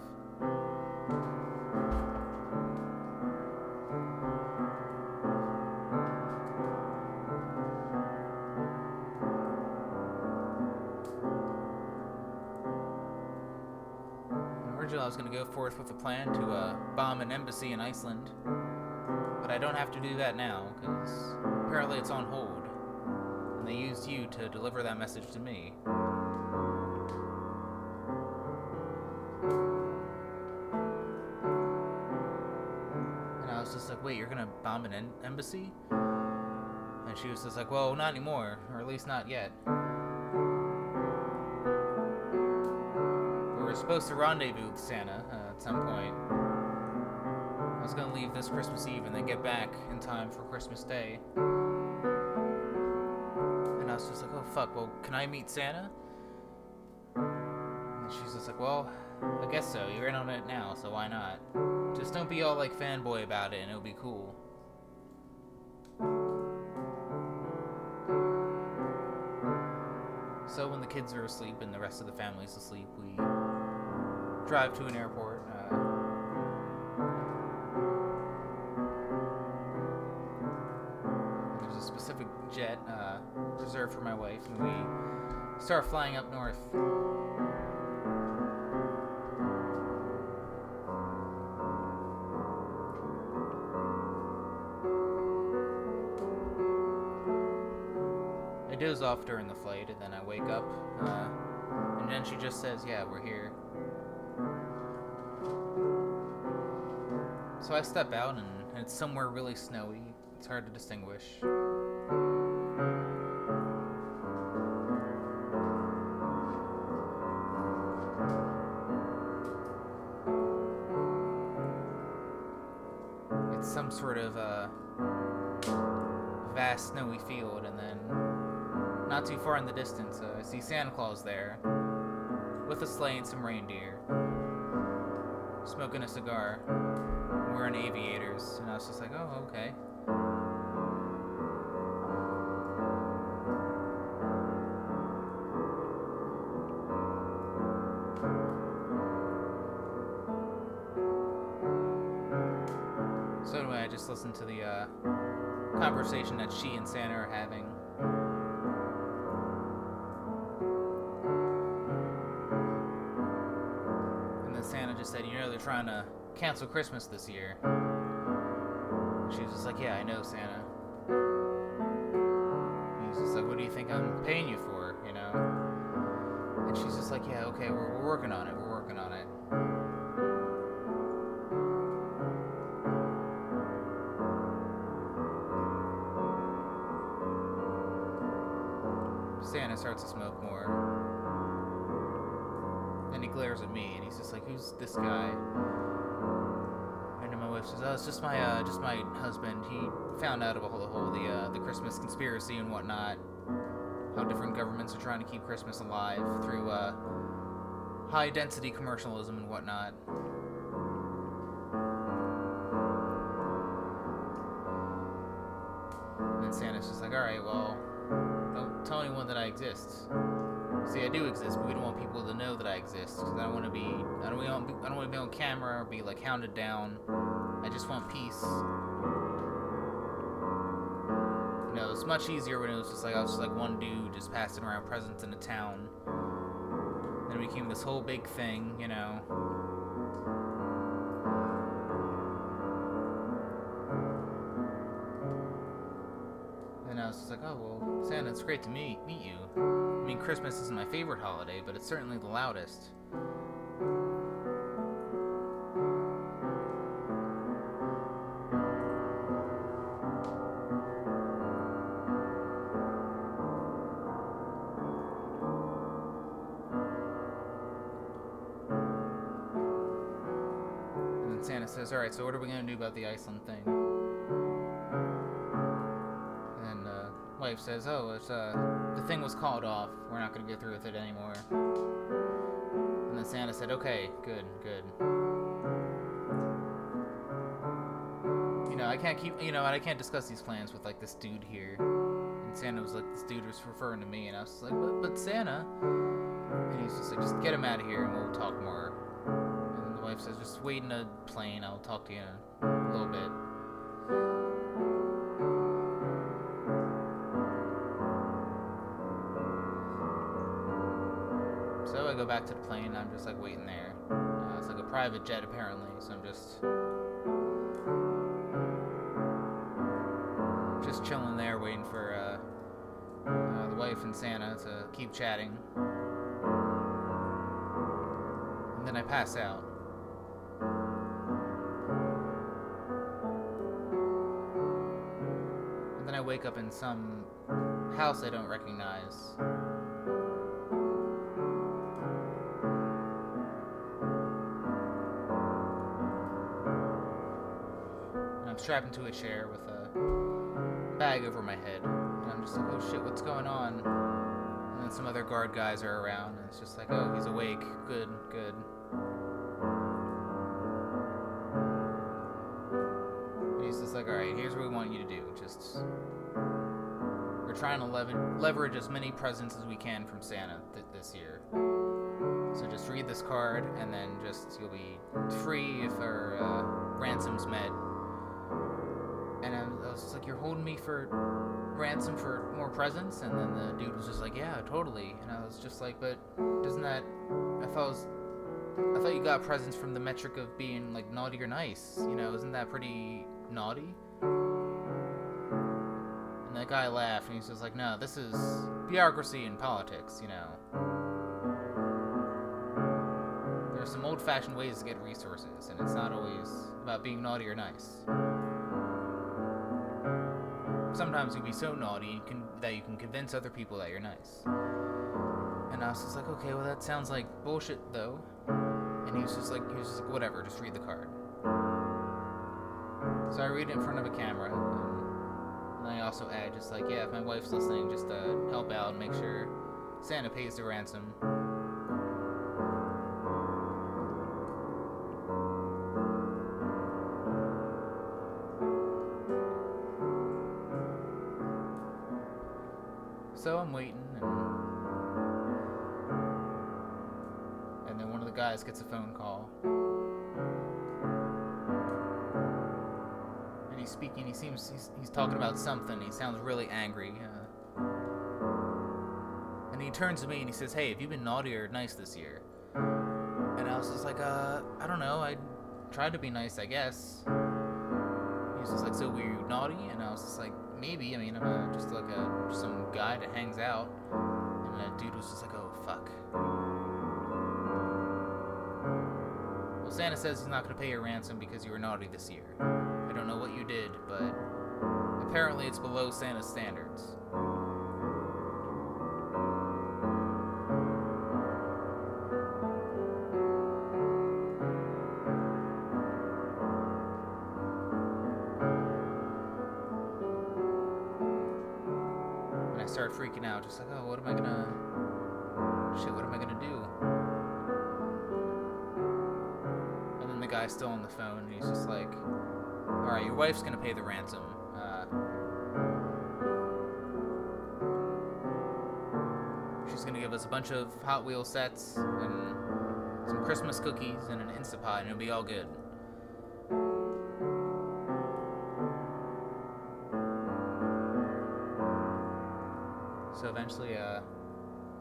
Forth with a plan to uh, bomb an embassy in Iceland, but I don't have to do that now because apparently it's on hold, and they used you to deliver that message to me. And I was just like, wait, you're gonna bomb an em- embassy? And she was just like, well, not anymore, or at least not yet. We were supposed to rendezvous with Santa uh, at some point. I was gonna leave this Christmas Eve and then get back in time for Christmas Day. And I was just like, oh fuck, well, can I meet Santa? And she's just like, well, I guess so. You're in on it now, so why not? Just don't be all like fanboy about it and it'll be cool. So when the kids are asleep and the rest of the family's asleep, we drive to an airport. For my wife, and we start flying up north. I doze off during the flight, and then I wake up, uh, and then she just says, "Yeah, we're here." So I step out, and it's somewhere really snowy. It's hard to distinguish. Snowy field, and then not too far in the distance, uh, I see Santa Claus there with a sleigh and some reindeer, smoking a cigar, wearing aviators, and I was just like, oh, okay. So anyway, I just listened to the uh, conversation that she and Santa are having. And then Santa just said, you know, they're trying to cancel Christmas this year. She was just like, yeah, I know, Santa. Starts to smoke more. Then he glares at me and he's just like, "Who's this guy?" And my wife says, "Oh, it's just my uh, just my husband. He found out about the whole the uh, the Christmas conspiracy and whatnot. How different governments are trying to keep Christmas alive through uh, high density commercialism and whatnot." Be. I don't want. I don't want to be on camera or be like hounded down. I just want peace. You know, it's much easier when it was just like I was just like one dude just passing around presents in a town. Then it became this whole big thing, you know. And I was just like, oh well, Santa, it's great to meet meet you. I mean, Christmas isn't my favorite holiday, but it's certainly the loudest. Right, so what are we gonna do about the Iceland thing?" And uh, wife says, "Oh, it's uh, the thing was called off. We're not gonna go through with it anymore." And then Santa said, "Okay, good, good." You know, I can't keep, you know, and I can't discuss these plans with like this dude here. And Santa was like, this dude was referring to me, and I was like, but, but Santa. And he's just like, just get him out of here, and we'll talk more. Wife says, just wait in the plane. I'll talk to you in a little bit. So I go back to the plane. I'm just like waiting there. Uh, it's like a private jet apparently, so I'm just just chilling there, waiting for uh, uh, the wife and Santa to keep chatting. And then I pass out. Wake up in some house I don't recognize. I'm strapped into a chair with a bag over my head. And I'm just like, oh shit, what's going on? And then some other guard guys are around, and it's just like, oh, he's awake. Good, good. Trying to lever- leverage as many presents as we can from Santa th- this year. So just read this card, and then just you'll be free if our uh, ransom's met. And I was like, "You're holding me for ransom for more presents?" And then the dude was just like, "Yeah, totally." And I was just like, "But doesn't that? I thought was, I thought you got presents from the metric of being like naughty or nice. You know, isn't that pretty naughty?" That guy laughed, and he's just like, "No, this is bureaucracy and politics. You know." There are some old-fashioned ways to get resources, and it's not always about being naughty or nice. Sometimes you'll be so naughty you can, that you can convince other people that you're nice. And I was just like, okay, well that sounds like bullshit though. And he was just like, he was just like, whatever, just read the card. So I read it in front of a camera, and I also add just like, yeah, if my wife's listening, just uh, help out and make sure Santa pays the ransom. Talking about something. He sounds really angry. Uh, and he turns to me and he says, "Hey, have you been naughty or nice this year?" And I was just like, "Uh, I don't know. I tried to be nice, I guess." He was just like, "So were you naughty?" And I was just like, "Maybe. I mean, I'm uh, just like a some guy that hangs out." And that dude was just like, "Oh fuck." Well, Santa says he's not gonna pay your ransom because you were naughty this year. I don't know what you did, but apparently it's below Santa's standards. And I start freaking out, just like, oh, what am I gonna. Shit, what am I gonna do? And then the guy's still on the phone, and he's just like, alright, your wife's gonna pay the ransom. Us a bunch of Hot Wheel sets and some Christmas cookies and an Instapot, and it'll be all good. So eventually, uh,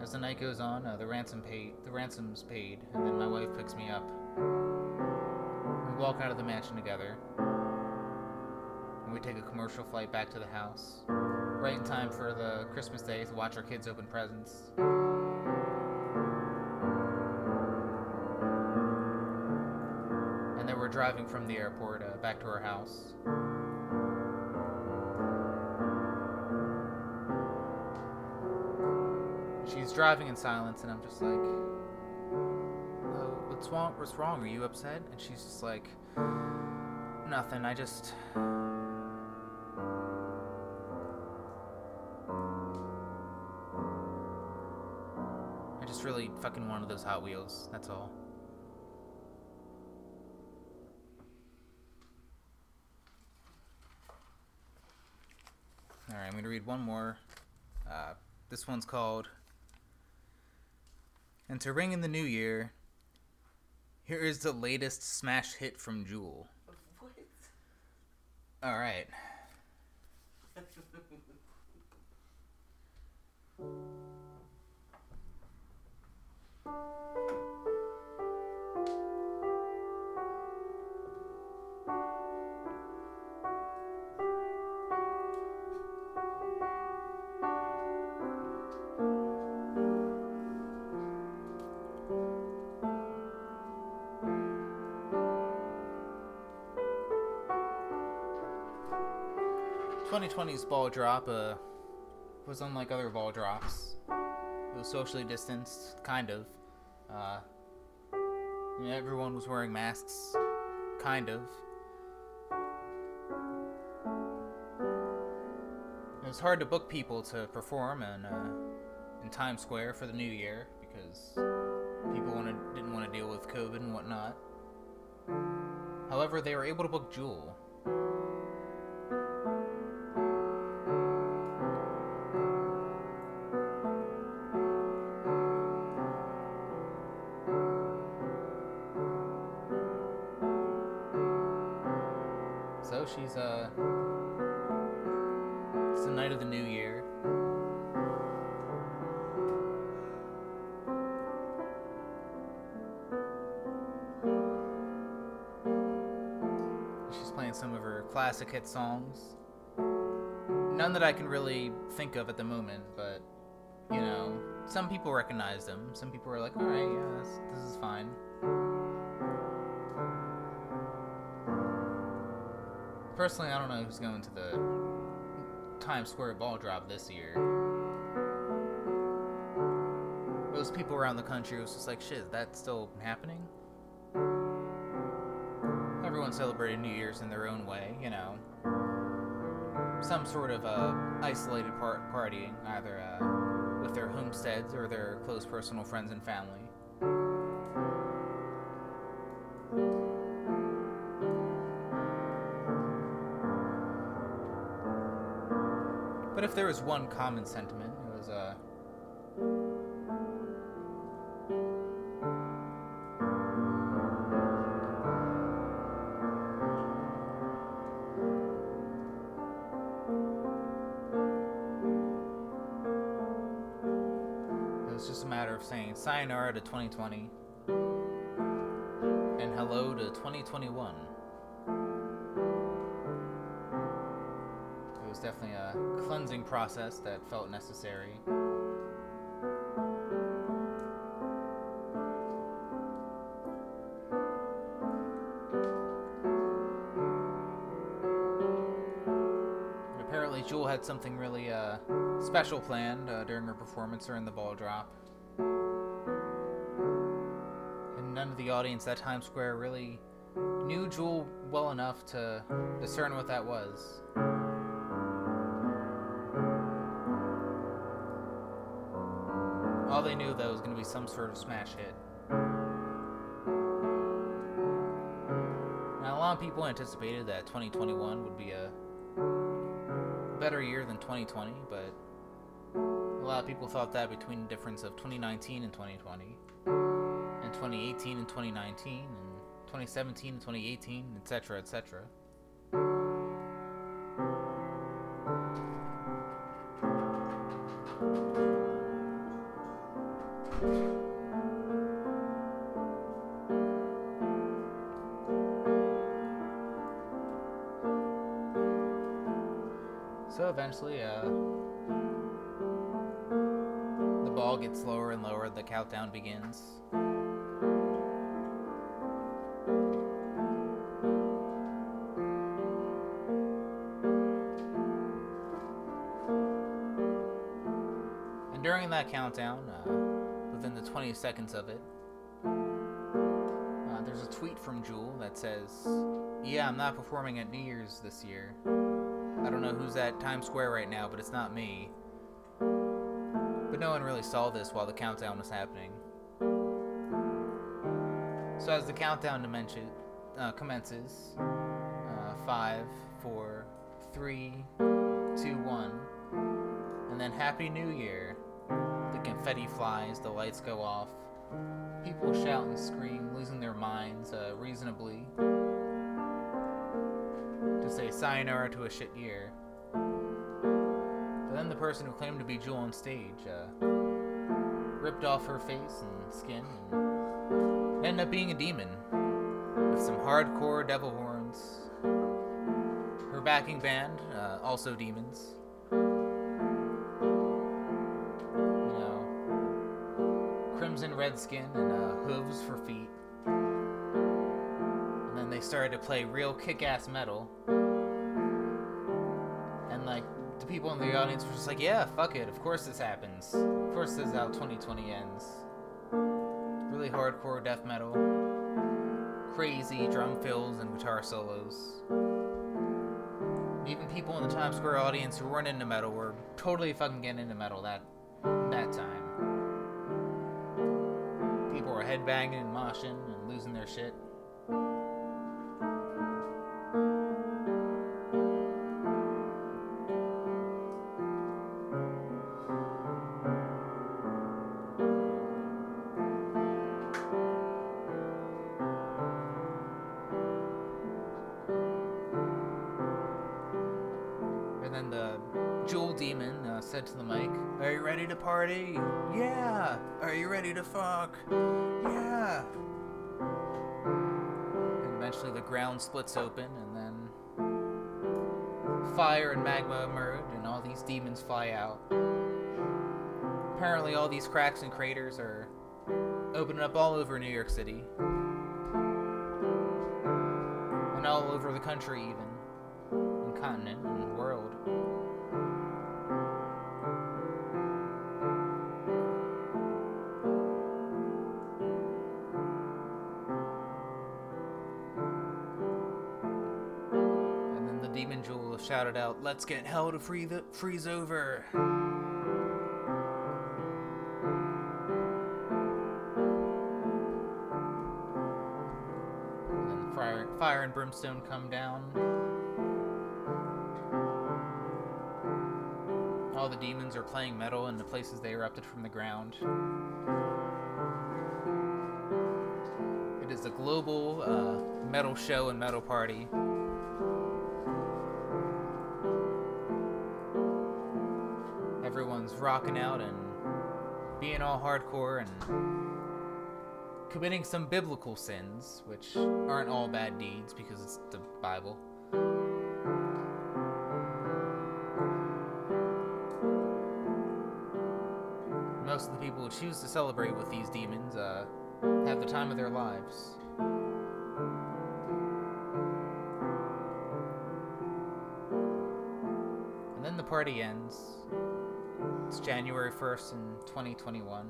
as the night goes on, uh, the ransom paid, the ransom's paid, and then my wife picks me up. We walk out of the mansion together, and we take a commercial flight back to the house, right in time for the Christmas day to watch our kids open presents. Driving from the airport uh, back to our house. She's driving in silence, and I'm just like, oh, what's wrong? What's wrong? Are you upset?" And she's just like, "Nothing. I just." I just really fucking wanted those Hot Wheels. That's all. I'm gonna read one more. Uh, this one's called and to ring in the new year, here is the latest smash hit from Jewel. What? All right. Twenty twenty's ball drop uh, was unlike other ball drops. It was socially distanced, kind of. Uh, everyone was wearing masks, kind of. It was hard to book people to perform in, uh, in Times Square for the new year because people wanted, didn't want to deal with COVID and whatnot. However, they were able to book Jewel. Hit songs. None that I can really think of at the moment, but you know, some people recognize them. Some people are like, "All right, yeah, this, this is fine." Personally, I don't know who's going to the Times Square ball drop this year. Most people around the country was just like, shit, is that still happening? Everyone celebrated New Year's in their own way, you know. Some sort of uh, isolated par- partying, either uh, with their homesteads or their close personal friends and family. But if there was one common sentiment, 2020 and hello to 2021. It was definitely a cleansing process that felt necessary. Apparently, Jewel had something really uh, special planned uh, during her performance during the ball drop. None of the audience at Times Square really knew Jewel well enough to discern what that was. All they knew though was going to be some sort of smash hit. Now, a lot of people anticipated that 2021 would be a better year than 2020, but a lot of people thought that between the difference of 2019 and 2020, and 2018 and 2019, and 2017 and 2018, etc., etc. So eventually, uh, the ball gets lower and lower, the countdown begins. Countdown, uh, within the 20 seconds of it, Uh, there's a tweet from Jewel that says, "Yeah, I'm not performing at New Year's this year. I don't know who's at Times Square right now, but it's not me." But no one really saw this while the countdown was happening. So as the countdown dimension uh, commences, uh, five, four, three, two, one, and then Happy New Year. Confetti flies, the lights go off. People shout and scream, losing their minds, uh, reasonably, to say sayonara to a shit year. But then the person who claimed to be Jewel on stage uh, ripped off her face and skin and ended up being a demon with some hardcore devil horns. Her backing band, uh, also demons. Red skin and uh, hooves for feet. And then they started to play real kick ass metal. And like, the people in the audience were just like, yeah, fuck it, of course this happens. Of course this is how 2020 ends. Really hardcore death metal. Crazy drum fills and guitar solos. Even people in the Times Square audience who weren't into metal were totally fucking getting into metal that that time. Were headbanging and moshing and losing their shit. Splits open, and then fire and magma emerge, and all these demons fly out. Apparently, all these cracks and craters are opening up all over New York City. And all over the country, even and continent and world. Shouted out, "Let's get hell to free the freeze over." And then fire, fire and brimstone come down. All the demons are playing metal in the places they erupted from the ground. It is a global uh, metal show and metal party. Everyone's rocking out and being all hardcore and committing some biblical sins, which aren't all bad deeds because it's the Bible. Most of the people who choose to celebrate with these demons uh, have the time of their lives. And then the party ends. It's January 1st in 2021.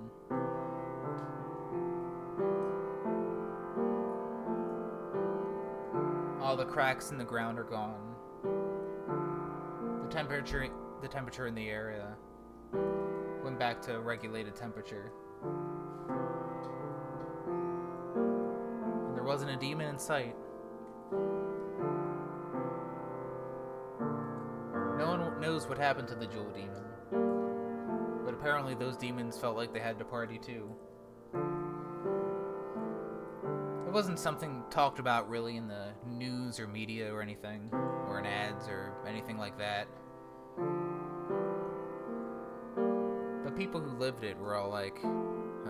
All the cracks in the ground are gone. The temperature the temperature in the area went back to regulated temperature. And there wasn't a demon in sight. No one knows what happened to the jewel demon. Apparently those demons felt like they had to party too. It wasn't something talked about really in the news or media or anything, or in ads or anything like that. But people who lived it were all like,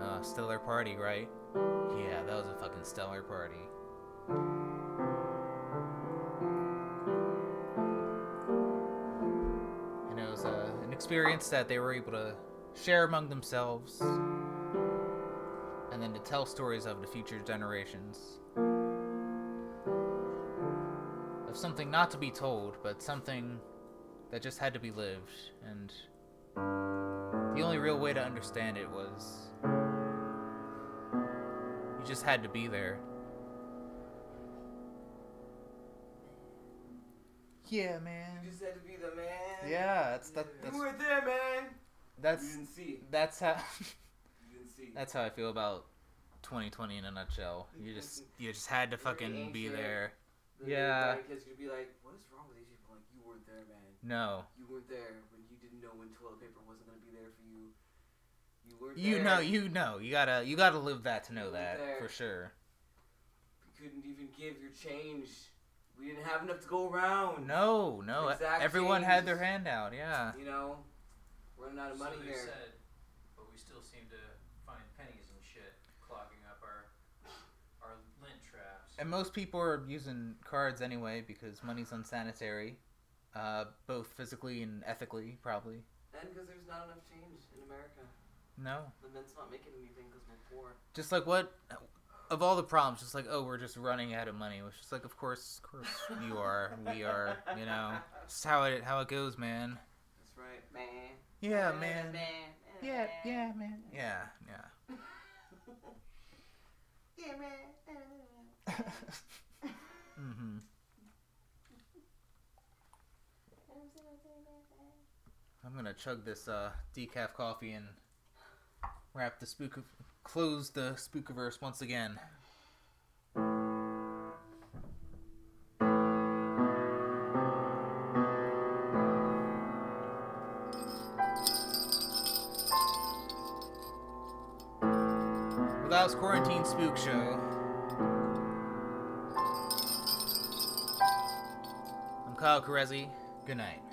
uh, stellar party, right? Yeah, that was a fucking stellar party. And it was uh, an experience that they were able to share among themselves, and then to tell stories of to future generations. Of something not to be told, but something that just had to be lived, and the only real way to understand it was you just had to be there. Yeah, man. You just had to be the man. Yeah, it's that. That's... You were there, man that's you didn't see. that's how You didn't see. that's how I feel about 2020 in a nutshell. You just you just had to fucking be there. The yeah. Kids could be like, "What is wrong with these people? Like, you weren't there, man. No, You weren't there when you didn't know when toilet paper wasn't gonna be there for you. You weren't you there. know, you know, you gotta you gotta live that to know that there. for sure. You couldn't even give your change. We didn't have enough to go around. No, no, everyone had their hand out. Yeah. You know, running out of money so they here. said, but we still seem to find pennies and shit clogging up our our lint traps. And most people are using cards anyway because money's unsanitary, uh, both physically and ethically, probably. And because there's not enough change in America. No, The Mint's not making anything because we're poor. just like what of all the problems, just like oh, we're just running out of money. Which is like, of course, of course, you are, we are, you know, it's how it how it goes, man. That's right, man. Yeah, man. Man. Yeah, yeah, man. Yeah, yeah. Yeah, man. mm-hmm. I'm gonna chug this uh, decaf coffee and wrap the spook of close the spookiverse once again. Without quarantine spook show. I'm Kyle Carezzi. Good night.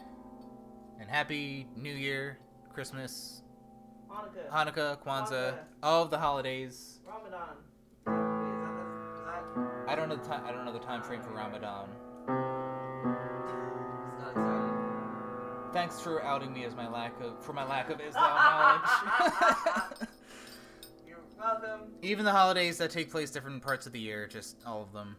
And happy New Year, Christmas, Hanukkah. Hanukkah, Kwanzaa, Kwanzaa. all of the holidays. Ramadan. Wait, that, that I don't know the time. I don't know the time frame for Ramadan. It's not. Thanks for outing me as my lack of for my lack of Islam knowledge. Even the holidays that take place different parts of the year, just all of them.